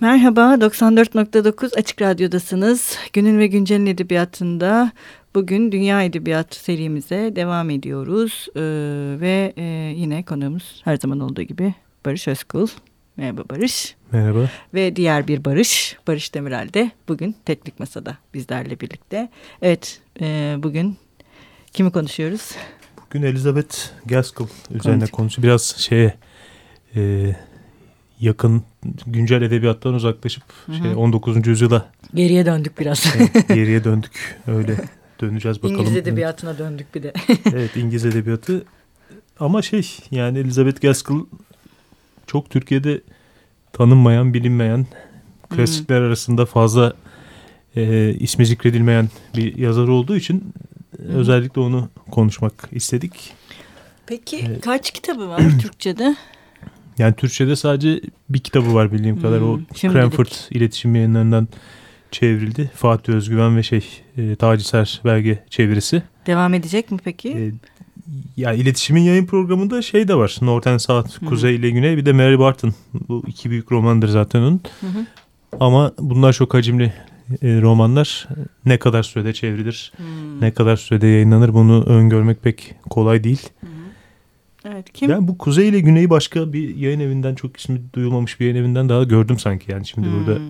Merhaba, 94.9 Açık Radyo'dasınız. Günün ve Güncel'in edebiyatında bugün Dünya Edebiyatı serimize devam ediyoruz. Ee, ve e, yine konuğumuz her zaman olduğu gibi Barış Özkul. Merhaba Barış. Merhaba. Ve diğer bir Barış, Barış Demirel de bugün Teknik Masa'da bizlerle birlikte. Evet, e, bugün kimi konuşuyoruz? Bugün Elizabeth Gaskell üzerine konuşuyoruz. Biraz şeye... E, yakın güncel edebiyattan uzaklaşıp şey 19. yüzyıla geriye döndük biraz. evet, geriye döndük. Öyle döneceğiz bakalım. İngiliz edebiyatına döndük bir de. evet İngiliz edebiyatı ama şey yani Elizabeth Gaskell çok Türkiye'de tanınmayan, bilinmeyen, klasikler hmm. arasında fazla e, ismi zikredilmeyen bir yazar olduğu için hmm. özellikle onu konuşmak istedik. Peki ee, kaç kitabı var Türkçe'de? Yani Türkçe'de sadece bir kitabı var bildiğim hmm, kadar. O şimdilik. Cranford iletişim yayınlarından çevrildi. Fatih Özgüven ve şey e, Taci Ser belge çevirisi. Devam edecek mi peki? E, ya iletişimin yayın programında şey de var. South, hmm. Kuzey ile Güney. Bir de Mary Barton. Bu iki büyük romandır zaten onun. Hmm. Ama bunlar çok hacimli e, romanlar. Ne kadar sürede çevrilir, hmm. ne kadar sürede yayınlanır bunu öngörmek pek kolay değil. Hmm. Evet kim? Yani bu Kuzey ile Güney'i başka bir yayın evinden çok ismi duyulmamış bir yayın evinden daha gördüm sanki. Yani şimdi hmm. burada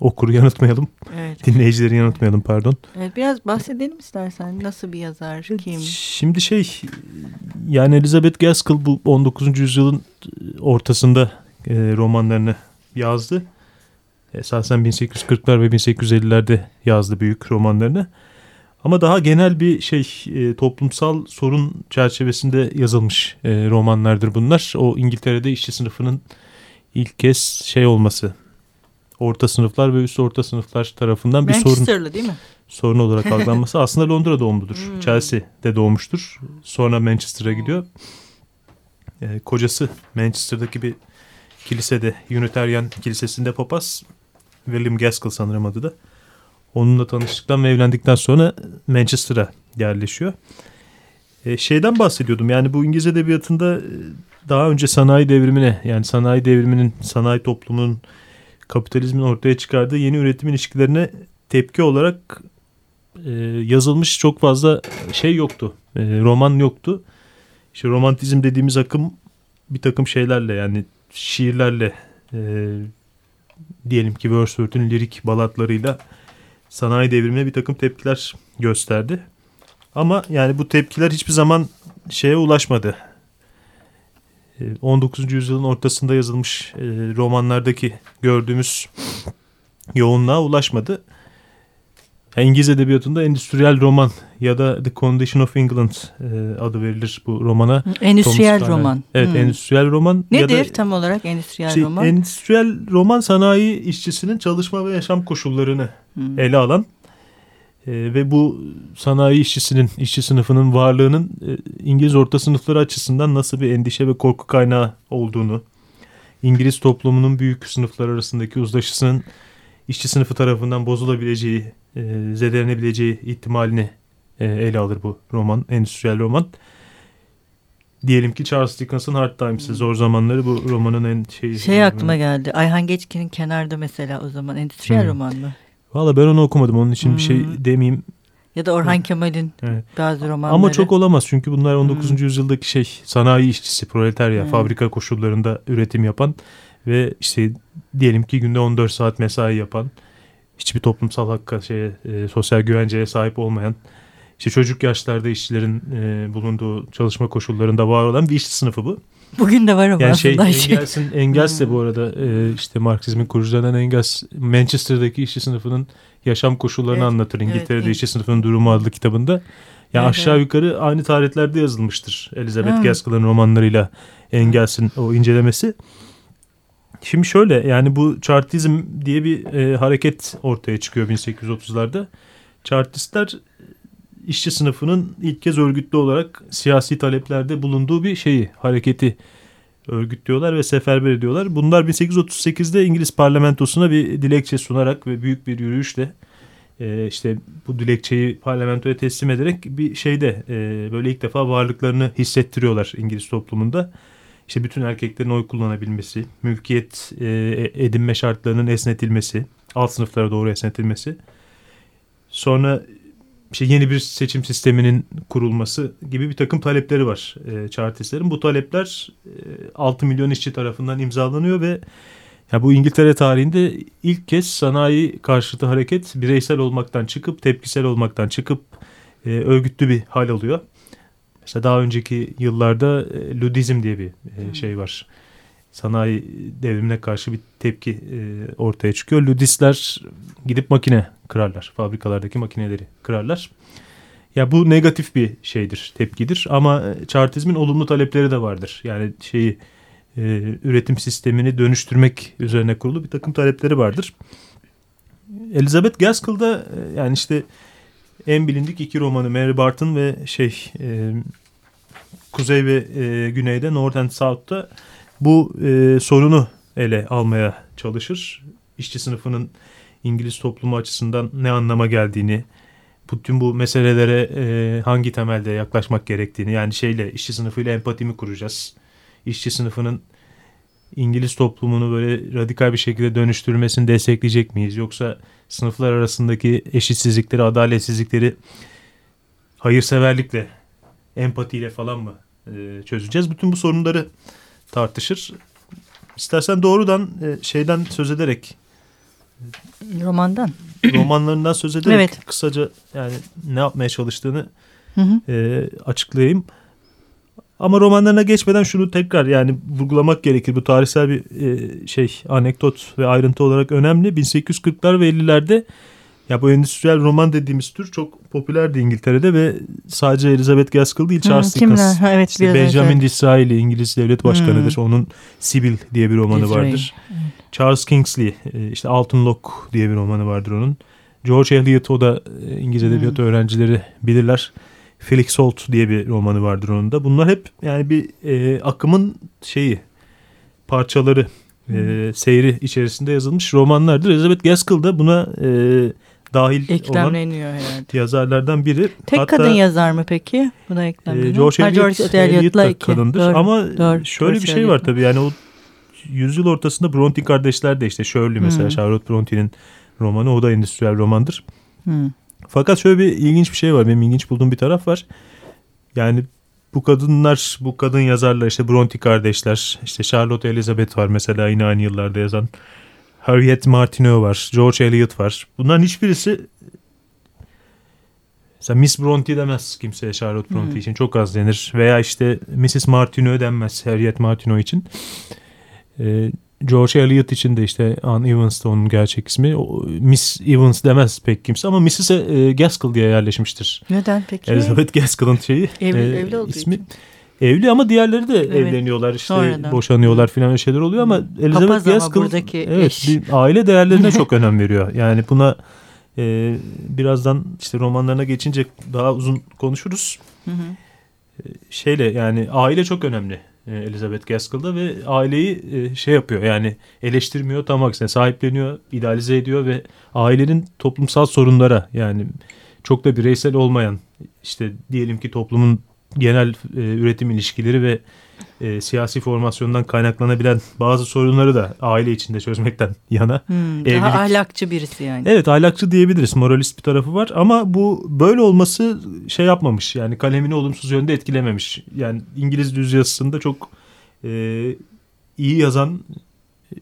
okuru yanıtmayalım. Evet. Dinleyicileri yanıtmayalım pardon. Evet biraz bahsedelim istersen. Nasıl bir yazar? Kim? Şimdi şey yani Elizabeth Gaskell bu 19. yüzyılın ortasında e, romanlarını yazdı. Esasen 1840'lar ve 1850'lerde yazdı büyük romanlarını. Ama daha genel bir şey e, toplumsal sorun çerçevesinde yazılmış e, romanlardır bunlar. O İngiltere'de işçi sınıfının ilk kez şey olması orta sınıflar ve üst orta sınıflar tarafından bir sorun değil mi? sorun olarak algılanması aslında Londra doğumludur. Hmm. Chelsea'de doğmuştur. Sonra Manchester'a gidiyor. E, kocası Manchester'daki bir kilisede Unitarian Kilisesi'nde papaz William Gaskell sanırım adı da. Onunla tanıştıktan ve evlendikten sonra Manchester'a yerleşiyor. E, şeyden bahsediyordum yani bu İngiliz Edebiyatı'nda e, daha önce sanayi devrimine yani sanayi devriminin sanayi toplumunun kapitalizmin ortaya çıkardığı yeni üretim ilişkilerine tepki olarak e, yazılmış çok fazla şey yoktu. E, roman yoktu. İşte romantizm dediğimiz akım bir takım şeylerle yani şiirlerle e, diyelim ki Wordsworth'un lirik balatlarıyla sanayi devrimine bir takım tepkiler gösterdi. Ama yani bu tepkiler hiçbir zaman şeye ulaşmadı. 19. Ee, yüzyılın ortasında yazılmış e, romanlardaki gördüğümüz yoğunluğa ulaşmadı. Yani İngiliz edebiyatında endüstriyel roman ya da The Condition of England e, adı verilir bu romana. Endüstriyel roman. Evet hmm. endüstriyel roman. Nedir ya da, tam olarak endüstriyel şey, roman? Endüstriyel roman sanayi işçisinin çalışma ve yaşam koşullarını hmm. ele alan e, ve bu sanayi işçisinin, işçi sınıfının varlığının e, İngiliz orta sınıfları açısından nasıl bir endişe ve korku kaynağı olduğunu, İngiliz toplumunun büyük sınıflar arasındaki uzlaşısının işçi sınıfı tarafından bozulabileceği, e, zedelenebileceği ihtimalini e, ele alır bu roman, endüstriyel roman. Diyelim ki Charles Dickens'ın Hard Times'ı zor zamanları bu romanın en şeyi. Şey aklıma geldi. Ayhan Geçkin'in Kenarda mesela o zaman endüstriyel hmm. roman mı? Valla ben onu okumadım. Onun için hmm. bir şey hmm. demeyeyim. Ya da Orhan Kemal'in evet. bazı romanları. Ama çok olamaz çünkü bunlar 19. Hmm. yüzyıldaki şey sanayi işçisi, proletarya, hmm. fabrika koşullarında üretim yapan ve işte diyelim ki günde 14 saat mesai yapan, hiçbir toplumsal hakka, şeye, e, sosyal güvenceye sahip olmayan, işte çocuk yaşlarda işçilerin e, bulunduğu çalışma koşullarında var olan bir işçi sınıfı bu. Bugün de var ama yani şey. Şey, Engels'in, Engels de bu hmm. arada e, işte Marksizmin kurucularından Engels Manchester'daki işçi sınıfının yaşam koşullarını evet, anlatır. İngiltere'de evet, işçi sınıfının durumu adlı kitabında. Ya yani evet, aşağı yukarı aynı tarihlerde yazılmıştır Elizabeth Gaskell'ın romanlarıyla Engels'in o incelemesi. Şimdi şöyle yani bu Chartizm diye bir e, hareket ortaya çıkıyor 1830'larda. Chartistler işçi sınıfının ilk kez örgütlü olarak siyasi taleplerde bulunduğu bir şeyi, hareketi örgütlüyorlar ve seferber ediyorlar. Bunlar 1838'de İngiliz parlamentosuna bir dilekçe sunarak ve büyük bir yürüyüşle e, işte bu dilekçeyi parlamentoya teslim ederek bir şeyde e, böyle ilk defa varlıklarını hissettiriyorlar İngiliz toplumunda. İşte bütün erkeklerin oy kullanabilmesi, mülkiyet e, edinme şartlarının esnetilmesi, alt sınıflara doğru esnetilmesi. Sonra işte yeni bir seçim sisteminin kurulması gibi bir takım talepleri var e, Chartislerin. Bu talepler e, 6 milyon işçi tarafından imzalanıyor ve ya bu İngiltere tarihinde ilk kez sanayi karşıtı hareket bireysel olmaktan çıkıp tepkisel olmaktan çıkıp e, örgütlü bir hal alıyor. Mesela daha önceki yıllarda e, Ludizm diye bir e, şey var. Sanayi devrimine karşı bir tepki e, ortaya çıkıyor. Ludistler gidip makine kırarlar. Fabrikalardaki makineleri kırarlar. Ya bu negatif bir şeydir, tepkidir ama e, Chartizmin olumlu talepleri de vardır. Yani şeyi e, üretim sistemini dönüştürmek üzerine kurulu bir takım talepleri vardır. Elizabeth Gaskell'da e, yani işte en bilindik iki romanı Mary Barton ve şey e, Kuzey ve e, Güney'de North and South'ta bu e, sorunu ele almaya çalışır. İşçi sınıfının İngiliz toplumu açısından ne anlama geldiğini, bütün bu meselelere e, hangi temelde yaklaşmak gerektiğini yani şeyle işçi sınıfıyla empatimi kuracağız. İşçi sınıfının İngiliz toplumunu böyle radikal bir şekilde dönüştürmesini destekleyecek miyiz? Yoksa sınıflar arasındaki eşitsizlikleri, adaletsizlikleri hayırseverlikle, empatiyle falan mı e, çözeceğiz? Bütün bu sorunları tartışır. İstersen doğrudan e, şeyden söz ederek romandan romanlarından söz ederek evet. kısaca yani ne yapmaya çalıştığını hı hı. E, açıklayayım. Ama romanlarına geçmeden şunu tekrar yani vurgulamak gerekir. Bu tarihsel bir e, şey anekdot ve ayrıntı olarak önemli. 1840'lar ve 50'lerde ya bu endüstriyel roman dediğimiz tür çok popülerdi İngiltere'de ve sadece Elizabeth Gaskell değil Charles hmm, Dickens. Ha, evet, işte Benjamin evet. Disraeli İngiliz devlet başkanıdır. Hmm. Onun Sibyl diye bir romanı Disraeli. vardır. Evet. Charles Kingsley e, işte Altın Lock diye bir romanı vardır onun. George Eliot o da e, İngiliz edebiyat hmm. öğrencileri bilirler. Felix Holt diye bir romanı vardır onun da. Bunlar hep yani bir e, akımın şeyi parçaları e, seyri içerisinde yazılmış romanlardır. Elizabeth Gaskell da buna e, dahil eklemleniyor olan herhalde. yazarlardan biri. Tek Hatta, kadın yazar mı peki? Buna eklemleniyor. E, George Eliot, Eliot da kadındır. Doğru, Ama doğru, şöyle George bir şey var tabii yani o yüzyıl ortasında Bronte kardeşler de işte Shirley mesela hmm. Charlotte Bronte'nin romanı o da endüstriyel romandır. Hmm. Fakat şöyle bir ilginç bir şey var. Benim ilginç bulduğum bir taraf var. Yani bu kadınlar, bu kadın yazarlar işte Bronte kardeşler, işte Charlotte Elizabeth var mesela yine aynı yıllarda yazan. Harriet Martineau var, George Eliot var. Bunların hiçbirisi mesela Miss Bronte demez kimseye Charlotte Bronte hmm. için çok az denir. Veya işte Mrs. Martineau denmez Harriet Martineau için. Ee, George Eliot için de işte Anne Evans da onun gerçek ismi. O, Miss Evans demez pek kimse ama Mrs. E, Gaskell diye yerleşmiştir. Neden peki? Elizabeth Gaskell'ın şeyi. Evli, e, evli olduğu ismi. için. Evli ama diğerleri de evet. evleniyorlar işte Sonradan. boşanıyorlar filan şeyler oluyor ama Elizabeth Papaz buradaki evet, eş. Bir aile değerlerine çok önem veriyor. Yani buna e, birazdan işte romanlarına geçince daha uzun konuşuruz. Hı hı. E, şeyle yani aile çok önemli e, Elizabeth Gaskell'da ve aileyi e, şey yapıyor yani eleştirmiyor tam aksine sahipleniyor, idealize ediyor ve ailenin toplumsal sorunlara yani çok da bireysel olmayan işte diyelim ki toplumun genel e, üretim ilişkileri ve e, siyasi formasyondan kaynaklanabilen bazı sorunları da aile içinde çözmekten yana. Hmm, Evlilik. Daha ahlakçı birisi yani. Evet ahlakçı diyebiliriz. Moralist bir tarafı var ama bu böyle olması şey yapmamış. Yani kalemini olumsuz yönde etkilememiş. Yani İngiliz düz yazısında çok e, iyi yazan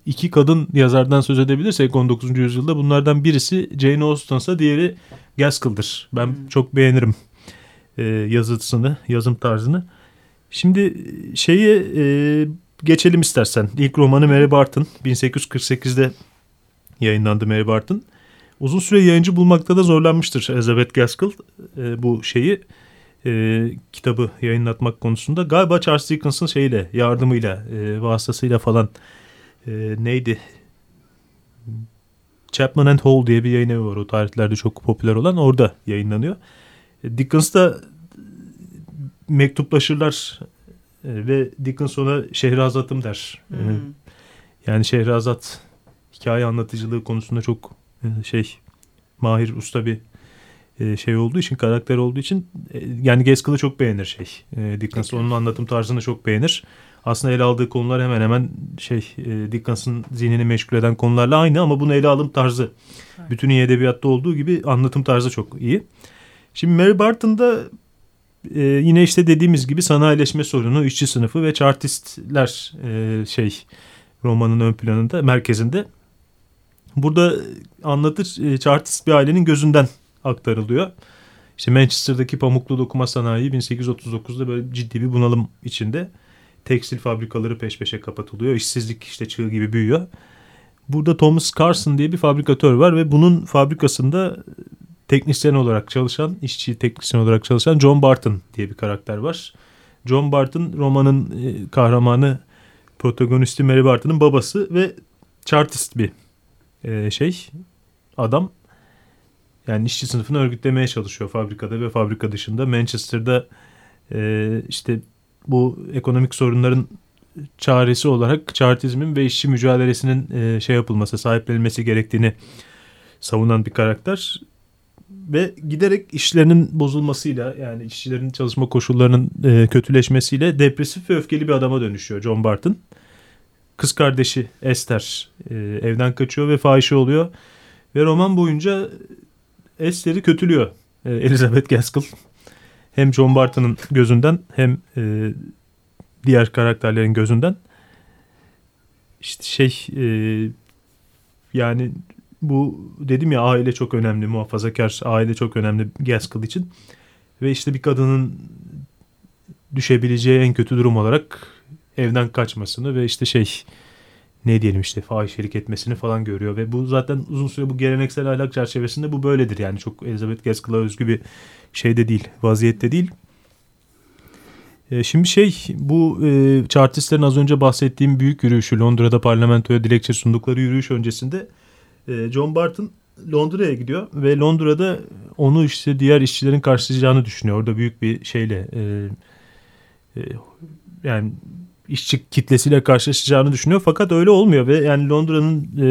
iki kadın yazardan söz edebilirsek 19. yüzyılda bunlardan birisi Jane Austen'sa diğeri Gaskell'dır. Ben hmm. çok beğenirim e, yazısını, yazım tarzını. Şimdi şeyi e, geçelim istersen. İlk romanı Mary Barton 1848'de yayınlandı Mary Barton. Uzun süre yayıncı bulmakta da zorlanmıştır Elizabeth Gaskell e, bu şeyi e, kitabı yayınlatmak konusunda. Galiba Charles Dickens'ın şeyiyle yardımıyla e, vasıtasıyla falan e, neydi? Chapman and Hall diye bir yayın evi var o tarihlerde çok popüler olan orada yayınlanıyor. Dickens da mektuplaşırlar e, ve Dickens ona Şehrazat'ım der. Hmm. Yani Şehrazat hikaye anlatıcılığı konusunda çok e, şey mahir usta bir şey olduğu için karakter olduğu için yani Gaskell'ı çok beğenir şey. Dickens onun anlatım tarzını çok beğenir. aslında ele aldığı konular hemen hemen şey Dickens'ın zihnini meşgul eden konularla aynı ama bunu ele alım tarzı bütün iyi edebiyatta olduğu gibi anlatım tarzı çok iyi. Şimdi Mary Barton'da e, yine işte dediğimiz gibi sanayileşme sorunu, işçi sınıfı ve chartistler e, şey romanın ön planında, merkezinde. Burada anlatır e, chartist bir ailenin gözünden aktarılıyor. İşte Manchester'daki pamuklu dokuma sanayi 1839'da böyle ciddi bir bunalım içinde. Tekstil fabrikaları peş peşe kapatılıyor. İşsizlik işte çığ gibi büyüyor. Burada Thomas Carson diye bir fabrikatör var ve bunun fabrikasında teknisyen olarak çalışan, işçi teknisyen olarak çalışan John Barton diye bir karakter var. John Barton romanın e, kahramanı, protagonisti Mary Barton'ın babası ve chartist bir e, şey adam. Yani işçi sınıfını örgütlemeye çalışıyor fabrikada ve fabrika dışında. Manchester'da e, işte bu ekonomik sorunların çaresi olarak chartizmin ve işçi mücadelesinin şey yapılması, sahiplenilmesi gerektiğini savunan bir karakter ve giderek işlerinin bozulmasıyla yani işçilerin çalışma koşullarının e, kötüleşmesiyle depresif ve öfkeli bir adama dönüşüyor John Barton. Kız kardeşi Esther e, evden kaçıyor ve fahişe oluyor ve roman boyunca Esther'i kötülüyor e, Elizabeth Gaskell. Hem John Barton'ın gözünden hem e, diğer karakterlerin gözünden. İşte şey e, yani bu dedim ya aile çok önemli muhafazakar aile çok önemli Gaskell için. Ve işte bir kadının düşebileceği en kötü durum olarak evden kaçmasını ve işte şey ne diyelim işte fahişelik etmesini falan görüyor. Ve bu zaten uzun süre bu geleneksel ahlak çerçevesinde bu böyledir. Yani çok Elizabeth Gaskell'a özgü bir şeyde değil vaziyette değil. E, şimdi şey bu e, Chartistlerin az önce bahsettiğim büyük yürüyüşü Londra'da parlamentoya dilekçe sundukları yürüyüş öncesinde e, John Barton Londra'ya gidiyor ve Londra'da onu işte diğer işçilerin karşılayacağını düşünüyor. Orada büyük bir şeyle e, e, yani işçi kitlesiyle karşılaşacağını düşünüyor. Fakat öyle olmuyor ve yani Londra'nın e,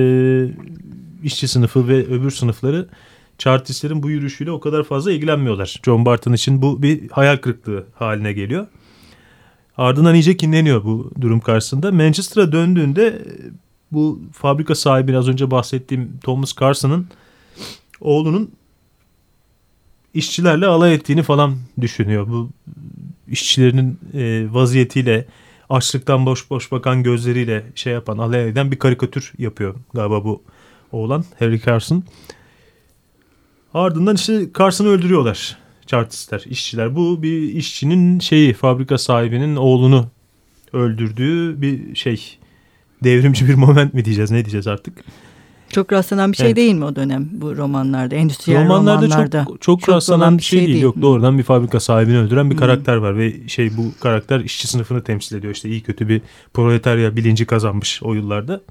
işçi sınıfı ve öbür sınıfları Chartistlerin bu yürüyüşüyle o kadar fazla ilgilenmiyorlar. John Barton için bu bir hayal kırıklığı haline geliyor. Ardından iyice kinleniyor bu durum karşısında. Manchester'a döndüğünde bu fabrika sahibi az önce bahsettiğim Thomas Carson'ın oğlunun işçilerle alay ettiğini falan düşünüyor. Bu işçilerin e, vaziyetiyle açlıktan boş boş bakan gözleriyle şey yapan alay eden bir karikatür yapıyor galiba bu oğlan Harry Carson. Ardından işte Carson'ı öldürüyorlar chartistler, işçiler. Bu bir işçinin şeyi fabrika sahibinin oğlunu öldürdüğü bir şey devrimci bir moment mi diyeceğiz ne diyeceğiz artık. Çok rastlanan bir şey evet. değil mi o dönem bu romanlarda, endüstriyel romanlarda? romanlarda çok, çok, çok rastlanan bir şey, şey değil. Yok doğrudan bir fabrika sahibini öldüren bir hmm. karakter var ve şey bu karakter işçi sınıfını temsil ediyor. İşte iyi kötü bir proletarya bilinci kazanmış o yıllarda.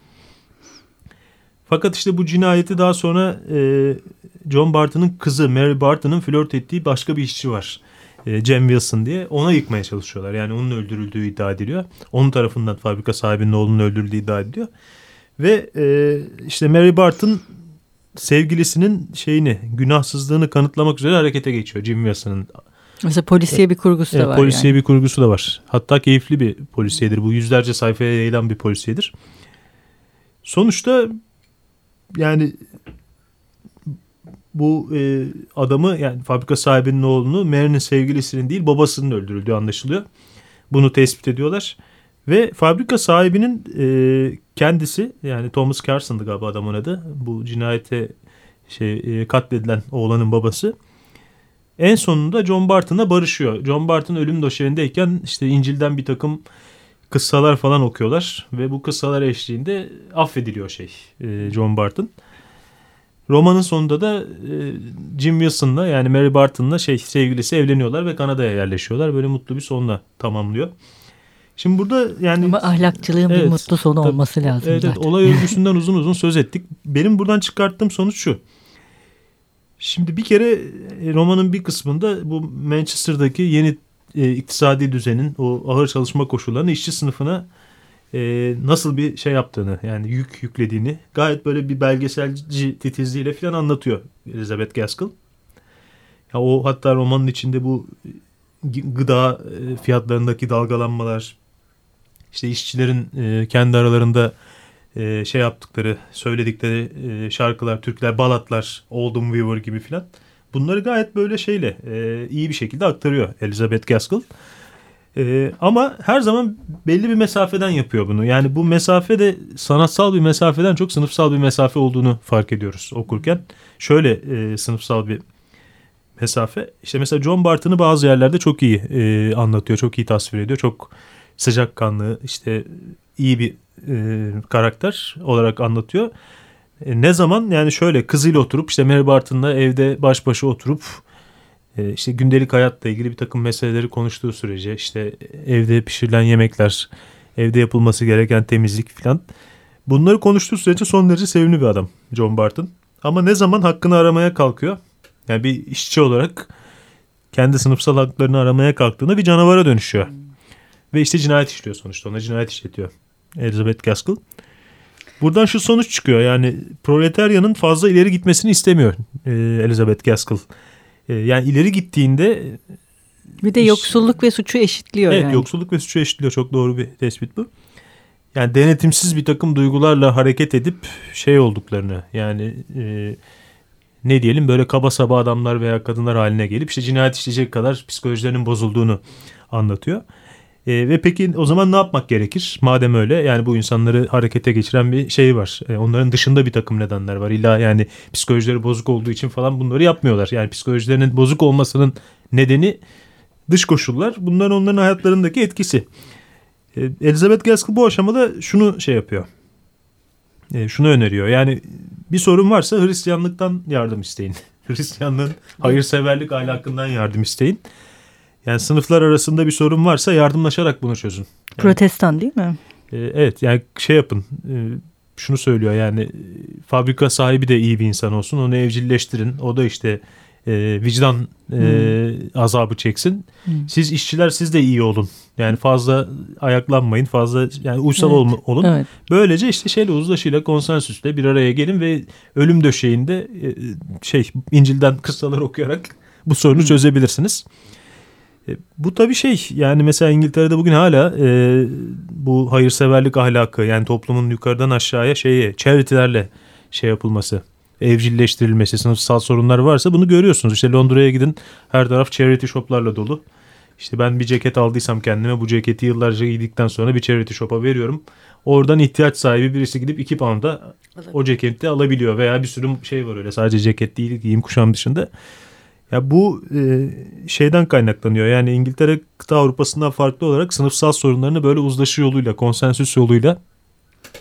Fakat işte bu cinayeti daha sonra e, John Barton'ın kızı Mary Barton'ın flört ettiği başka bir işçi var. E, Cem Wilson diye ona yıkmaya çalışıyorlar. Yani onun öldürüldüğü iddia ediliyor. Onun tarafından fabrika sahibinin oğlunun öldürüldüğü iddia ediliyor. Ve e, işte Mary Barton sevgilisinin şeyini günahsızlığını kanıtlamak üzere harekete geçiyor Jim Wilson'ın. Mesela polisiye bir kurgusu da var. Polisiye yani. bir kurgusu da var. Hatta keyifli bir polisiyedir. Bu yüzlerce sayfaya yayılan bir polisiyedir. Sonuçta yani bu e, adamı yani fabrika sahibinin oğlunu Mary'nin sevgilisinin değil babasının öldürüldüğü anlaşılıyor. Bunu tespit ediyorlar. Ve fabrika sahibinin e, kendisi yani Thomas Carson'dı galiba adamın adı. Bu cinayete şey e, katledilen oğlanın babası. En sonunda John Barton'la barışıyor. John Barton ölüm döşeğindeyken işte İncil'den bir takım kıssalar falan okuyorlar. Ve bu kıssalar eşliğinde affediliyor şey e, John Barton. Romanın sonunda da e, Jim Wilson'la yani Mary Barton'la şey sevgilisi evleniyorlar ve Kanada'ya yerleşiyorlar. Böyle mutlu bir sonla tamamlıyor. Şimdi burada yani... Ama ahlakçılığın evet, bir mutlu sonu tabii, olması lazım evet, zaten. Evet olay örgüsünden uzun uzun söz ettik. Benim buradan çıkarttığım sonuç şu. Şimdi bir kere e, romanın bir kısmında bu Manchester'daki yeni e, iktisadi düzenin o ağır çalışma koşullarını işçi sınıfına e, nasıl bir şey yaptığını yani yük yüklediğini gayet böyle bir belgeselci titizliğiyle falan anlatıyor Elizabeth Gaskell. Ya o hatta romanın içinde bu gıda e, fiyatlarındaki dalgalanmalar işte işçilerin e, kendi aralarında e, şey yaptıkları, söyledikleri e, şarkılar, türküler, balatlar, Oldham Weaver gibi filan. Bunları gayet böyle şeyle e, iyi bir şekilde aktarıyor Elizabeth Gaskell. E, ama her zaman belli bir mesafeden yapıyor bunu. Yani bu mesafe de sanatsal bir mesafeden çok sınıfsal bir mesafe olduğunu fark ediyoruz okurken. Şöyle e, sınıfsal bir mesafe. İşte mesela John Barton'ı bazı yerlerde çok iyi e, anlatıyor, çok iyi tasvir ediyor. Çok sıcakkanlı, işte iyi bir e, karakter olarak anlatıyor. E, ne zaman yani şöyle kızıyla oturup işte Mary Barton'la evde baş başa oturup işte gündelik hayatla ilgili bir takım meseleleri konuştuğu sürece işte evde pişirilen yemekler, evde yapılması gereken temizlik falan bunları konuştuğu sürece son derece sevimli bir adam John Barton. Ama ne zaman hakkını aramaya kalkıyor yani bir işçi olarak kendi sınıfsal haklarını aramaya kalktığında bir canavara dönüşüyor. Ve işte cinayet işliyor sonuçta ona cinayet işletiyor Elizabeth Gaskell. Buradan şu sonuç çıkıyor yani proletaryanın fazla ileri gitmesini istemiyor e, Elizabeth Gaskell. E, yani ileri gittiğinde... Bir de yoksulluk ve suçu eşitliyor evet, yani. yoksulluk ve suçu eşitliyor çok doğru bir tespit bu. Yani denetimsiz bir takım duygularla hareket edip şey olduklarını yani e, ne diyelim böyle kaba saba adamlar veya kadınlar haline gelip işte cinayet işleyecek kadar psikolojilerinin bozulduğunu anlatıyor. E, ve peki o zaman ne yapmak gerekir? Madem öyle yani bu insanları harekete geçiren bir şey var. E, onların dışında bir takım nedenler var. İlla yani psikolojileri bozuk olduğu için falan bunları yapmıyorlar. Yani psikolojilerinin bozuk olmasının nedeni dış koşullar. Bunlar onların hayatlarındaki etkisi. E, Elizabeth Gaskell bu aşamada şunu şey yapıyor. E, şunu öneriyor. Yani bir sorun varsa Hristiyanlıktan yardım isteyin. Hristiyanlığın hayırseverlik ahlakından yardım isteyin. Yani sınıflar arasında bir sorun varsa yardımlaşarak bunu çözün. Yani, Protestan değil mi? E, evet yani şey yapın. E, şunu söylüyor yani fabrika sahibi de iyi bir insan olsun. Onu evcilleştirin. O da işte e, vicdan e, hmm. azabı çeksin. Hmm. Siz işçiler siz de iyi olun. Yani fazla ayaklanmayın, fazla yani uysal evet. olun. Evet. Böylece işte şeyle uzlaşıyla konsensüsle bir araya gelin ve ölüm döşeğinde e, şey İncil'den kıssalar okuyarak bu sorunu hmm. çözebilirsiniz. E, bu tabii şey yani mesela İngiltere'de bugün hala e, bu hayırseverlik ahlakı yani toplumun yukarıdan aşağıya şeyi charity'lerle şey yapılması evcilleştirilmesi, sınıfsal sorunlar varsa bunu görüyorsunuz. İşte Londra'ya gidin her taraf charity shoplarla dolu. İşte ben bir ceket aldıysam kendime bu ceketi yıllarca giydikten sonra bir charity shop'a veriyorum. Oradan ihtiyaç sahibi birisi gidip 2 pound'a o ceketi alabiliyor veya bir sürü şey var öyle sadece ceket değil giyim kuşam dışında. Ya bu e, şeyden kaynaklanıyor. Yani İngiltere kıta Avrupa'sından farklı olarak sınıfsal sorunlarını böyle uzlaşı yoluyla, konsensüs yoluyla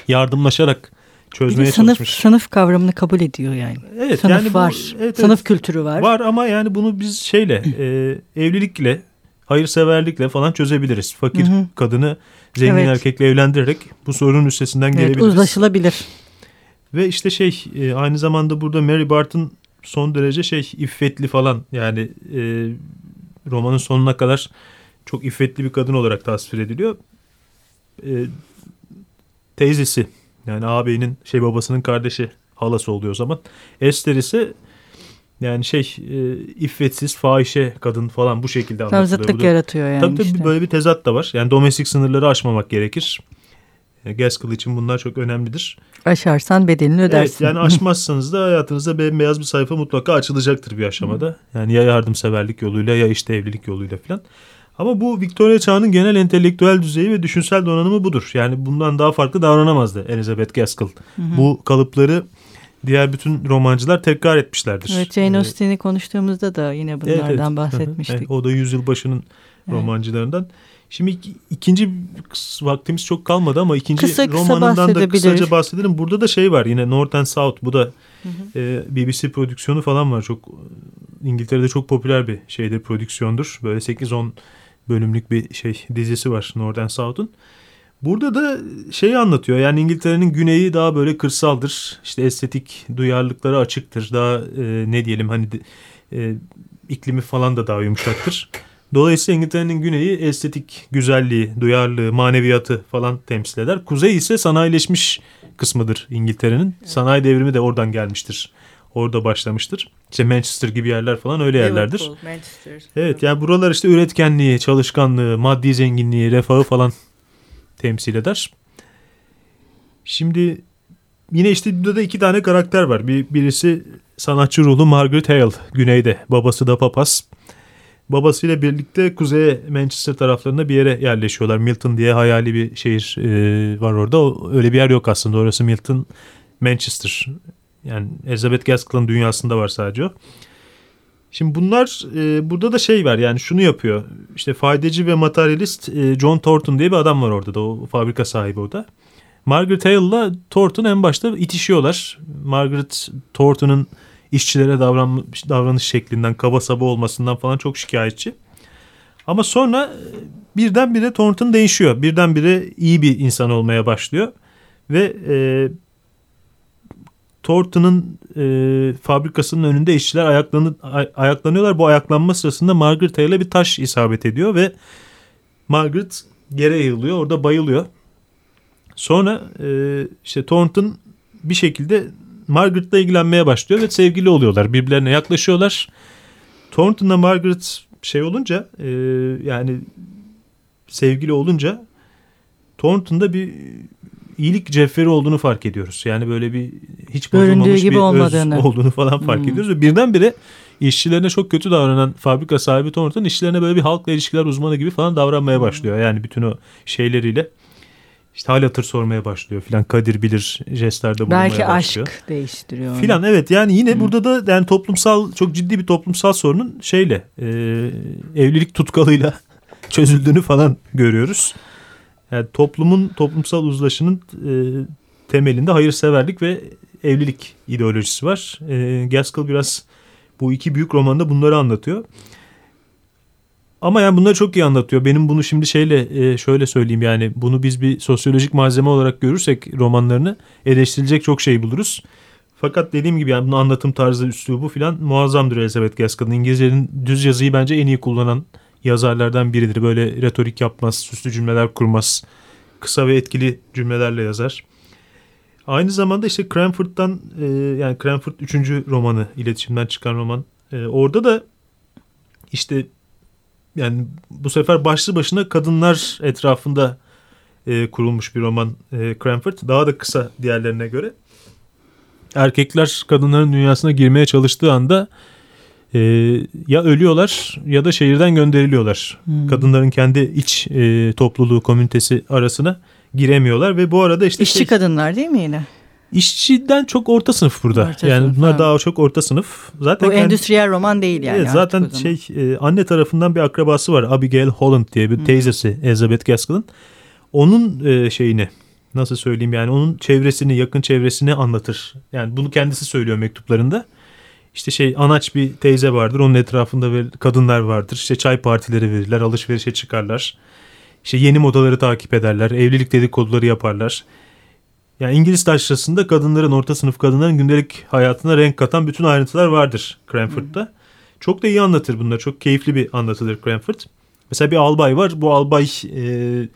yardımlaşarak çözmeye sınıf, çalışmış. Sınıf kavramını kabul ediyor yani. Evet, sınıf yani bu, var. Evet, sınıf evet, kültürü var. Var ama yani bunu biz şeyle e, evlilikle, hayırseverlikle falan çözebiliriz. Fakir hı hı. kadını zengin evet. erkekle evlendirerek bu sorunun üstesinden evet, gelebiliriz. Uzlaşılabilir. Ve işte şey e, aynı zamanda burada Mary Barton son derece şey iffetli falan yani e, romanın sonuna kadar çok iffetli bir kadın olarak tasvir ediliyor. E, teyzesi yani ağabeyinin şey babasının kardeşi halası oluyor o zaman. Esther ise yani şey e, iffetsiz fahişe kadın falan bu şekilde anlatılıyor. Zıtlık yaratıyor yani Tabii tabii işte. böyle bir tezat da var. Yani domestik sınırları aşmamak gerekir. E, Gaskell için bunlar çok önemlidir. Aşarsan bedelini ödersin. Evet yani aşmazsanız da hayatınızda bembeyaz bir sayfa mutlaka açılacaktır bir aşamada. Yani ya yardımseverlik yoluyla ya işte evlilik yoluyla falan. Ama bu Victoria çağının genel entelektüel düzeyi ve düşünsel donanımı budur. Yani bundan daha farklı davranamazdı Elizabeth Gaskell. Hı hı. Bu kalıpları diğer bütün romancılar tekrar etmişlerdir. Evet Jane ee, Austen'i ee, konuştuğumuzda da yine bunlardan evet, evet. bahsetmiştik. Evet, o da yüzyıl başının evet. romancılarından. Şimdi ikinci vaktimiz çok kalmadı ama ikinci kısa, kısa romanından da kısaca bahsedelim. Burada da şey var yine North and South bu da hı hı. E, BBC prodüksiyonu falan var. Çok İngiltere'de çok popüler bir şeydir prodüksiyondur. Böyle 8-10 bölümlük bir şey dizisi var Northern South'un. Burada da şeyi anlatıyor yani İngiltere'nin güneyi daha böyle kırsaldır. İşte estetik duyarlılıkları açıktır. Daha e, ne diyelim hani e, iklimi falan da daha yumuşaktır. Dolayısıyla İngiltere'nin güneyi estetik güzelliği, duyarlılığı, maneviyatı falan temsil eder. Kuzey ise sanayileşmiş kısmıdır İngiltere'nin. Sanayi devrimi de oradan gelmiştir orada başlamıştır. İşte Manchester gibi yerler falan öyle yerlerdir. Liverpool, Manchester. Evet yani buralar işte üretkenliği, çalışkanlığı, maddi zenginliği, refahı falan temsil eder. Şimdi yine işte burada da iki tane karakter var. Bir, birisi sanatçı ruhlu Margaret Hale güneyde. Babası da papaz. Babasıyla birlikte kuzeye Manchester taraflarında bir yere yerleşiyorlar. Milton diye hayali bir şehir e, var orada. Öyle bir yer yok aslında. Orası Milton, Manchester. Yani Elizabeth Gaskell'ın dünyasında var sadece o. Şimdi bunlar e, burada da şey var yani şunu yapıyor. İşte faydacı ve materyalist e, John Thornton diye bir adam var orada da o fabrika sahibi o da. Margaret Hale'la Thornton en başta itişiyorlar. Margaret Thornton'ın işçilere davranış, davranış şeklinden, kaba saba olmasından falan çok şikayetçi. Ama sonra e, birdenbire Thornton değişiyor. Birdenbire iyi bir insan olmaya başlıyor. Ve e, Thornton'ın e, fabrikasının önünde işçiler ayaklanı, ay, ayaklanıyorlar. Bu ayaklanma sırasında Margaret Hale'e bir taş isabet ediyor ve Margaret yere yığılıyor. Orada bayılıyor. Sonra e, işte Thornton bir şekilde Margaret'la ilgilenmeye başlıyor ve sevgili oluyorlar. Birbirlerine yaklaşıyorlar. Thornton'la Margaret şey olunca e, yani sevgili olunca Thornton'da bir iyilik cevheri olduğunu fark ediyoruz. Yani böyle bir hiç bozulmamış gibi bir olmadığını. öz olduğunu falan fark hmm. ediyoruz. Ve birdenbire işçilerine çok kötü davranan fabrika sahibi Thornton işçilerine böyle bir halkla ilişkiler uzmanı gibi falan davranmaya hmm. başlıyor. Yani bütün o şeyleriyle işte hal hatır sormaya başlıyor filan. Kadir bilir jestlerde bulunmaya Belki başlıyor. Belki aşk değiştiriyor. Filan evet yani yine hmm. burada da yani toplumsal çok ciddi bir toplumsal sorunun şeyle e, evlilik tutkalıyla çözüldüğünü falan görüyoruz. Yani toplumun toplumsal uzlaşının e, temelinde hayırseverlik ve evlilik ideolojisi var. E, Gaskell biraz bu iki büyük romanda bunları anlatıyor. Ama yani bunları çok iyi anlatıyor. Benim bunu şimdi şeyle e, şöyle söyleyeyim yani bunu biz bir sosyolojik malzeme olarak görürsek romanlarını eleştirilecek çok şey buluruz. Fakat dediğim gibi yani bunu anlatım tarzı, üslubu falan muazzamdır Elizabeth Gaskell'ın. İngilizcenin düz yazıyı bence en iyi kullanan yazarlardan biridir. Böyle retorik yapmaz, süslü cümleler kurmaz. Kısa ve etkili cümlelerle yazar. Aynı zamanda işte Cranford'dan e, yani Cranford 3. romanı iletişimden çıkan roman. E, orada da işte yani bu sefer başlı başına kadınlar etrafında e, kurulmuş bir roman e, Cranford. Daha da kısa diğerlerine göre. Erkekler kadınların dünyasına girmeye çalıştığı anda e, ya ölüyorlar ya da şehirden gönderiliyorlar. Hmm. Kadınların kendi iç e, topluluğu, komünitesi arasına giremiyorlar ve bu arada işte... İşçi şey, kadınlar değil mi yine? İşçiden çok orta sınıf burada. Orta yani sınıf, bunlar ha. daha çok orta sınıf. Zaten Bu kendi, endüstriyel roman değil yani. Evet, zaten şey e, anne tarafından bir akrabası var. Abigail Holland diye bir hmm. teyzesi Elizabeth Gaskell'ın. Onun e, şeyini nasıl söyleyeyim yani onun çevresini, yakın çevresini anlatır. Yani bunu kendisi söylüyor mektuplarında. İşte şey anaç bir teyze vardır. Onun etrafında kadınlar vardır. İşte çay partileri verirler, alışverişe çıkarlar. İşte yeni modaları takip ederler, evlilik dedikoduları yaparlar. Yani İngiliz taşrasında kadınların, orta sınıf kadınların gündelik hayatına renk katan bütün ayrıntılar vardır Cranford'da. Hmm. Çok da iyi anlatır bunlar. Çok keyifli bir anlatıdır Cranford. Mesela bir albay var. Bu albay e,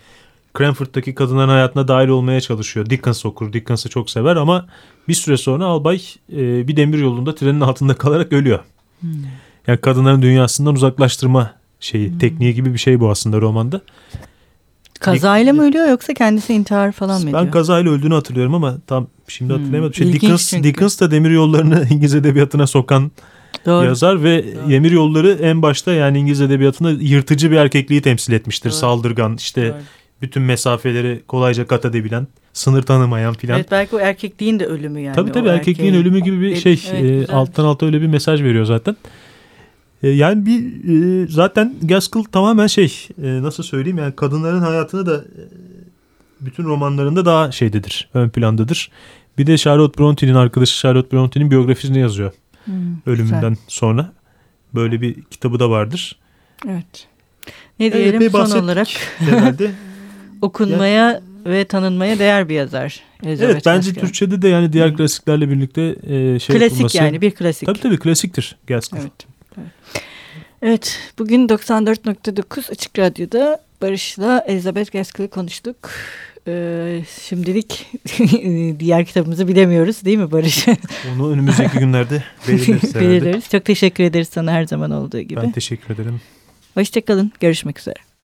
Cranford'daki kadınların hayatına dahil olmaya çalışıyor. Dickens okur. Dickens'ı çok sever ama bir süre sonra albay e, bir demir yolunda trenin altında kalarak ölüyor. Hmm. Yani kadınların dünyasından uzaklaştırma şeyi, hmm. tekniği gibi bir şey bu aslında romanda. Kazayla mı ölüyor yoksa kendisi intihar falan mı ediyor? Ben kazayla öldüğünü hatırlıyorum ama tam şimdi hmm. hatırlayamadım. Şey, Dickens, Dickens da demir yollarını İngiliz edebiyatına sokan Doğru. yazar ve Doğru. demir yolları en başta yani İngiliz edebiyatında yırtıcı bir erkekliği temsil etmiştir. Doğru. Saldırgan işte Doğru. bütün mesafeleri kolayca kat edebilen sınır tanımayan filan. Evet belki o erkekliğin de ölümü yani. Tabii tabii erkekliğin erkeğin... ölümü gibi bir şey evet, e, alttan alta öyle bir mesaj veriyor zaten. Yani bir e, zaten Gaskell tamamen şey e, nasıl söyleyeyim yani kadınların hayatını da bütün romanlarında daha şeydedir ön plandadır. Bir de Charlotte Bronte'nin arkadaşı Charlotte Bronte'nin biyografisini yazıyor hmm, ölümünden güzel. sonra. Böyle bir kitabı da vardır. Evet. Ne diyelim evet, son olarak okunmaya yani, ve tanınmaya değer bir yazar. Elizabeth evet bence Gaskell. Türkçe'de de yani diğer klasiklerle birlikte e, şey Klasik yapılması. yani bir klasik. Tabii tabii klasiktir Gaskell. Evet. Evet, bugün 94.9 Açık Radyo'da Barış'la Elizabeth Gaskell'ı konuştuk. Ee, şimdilik diğer kitabımızı bilemiyoruz değil mi Barış? Onu önümüzdeki günlerde belirleriz. belirleriz. Çok teşekkür ederiz sana her zaman olduğu gibi. Ben teşekkür ederim. Hoşçakalın, görüşmek üzere.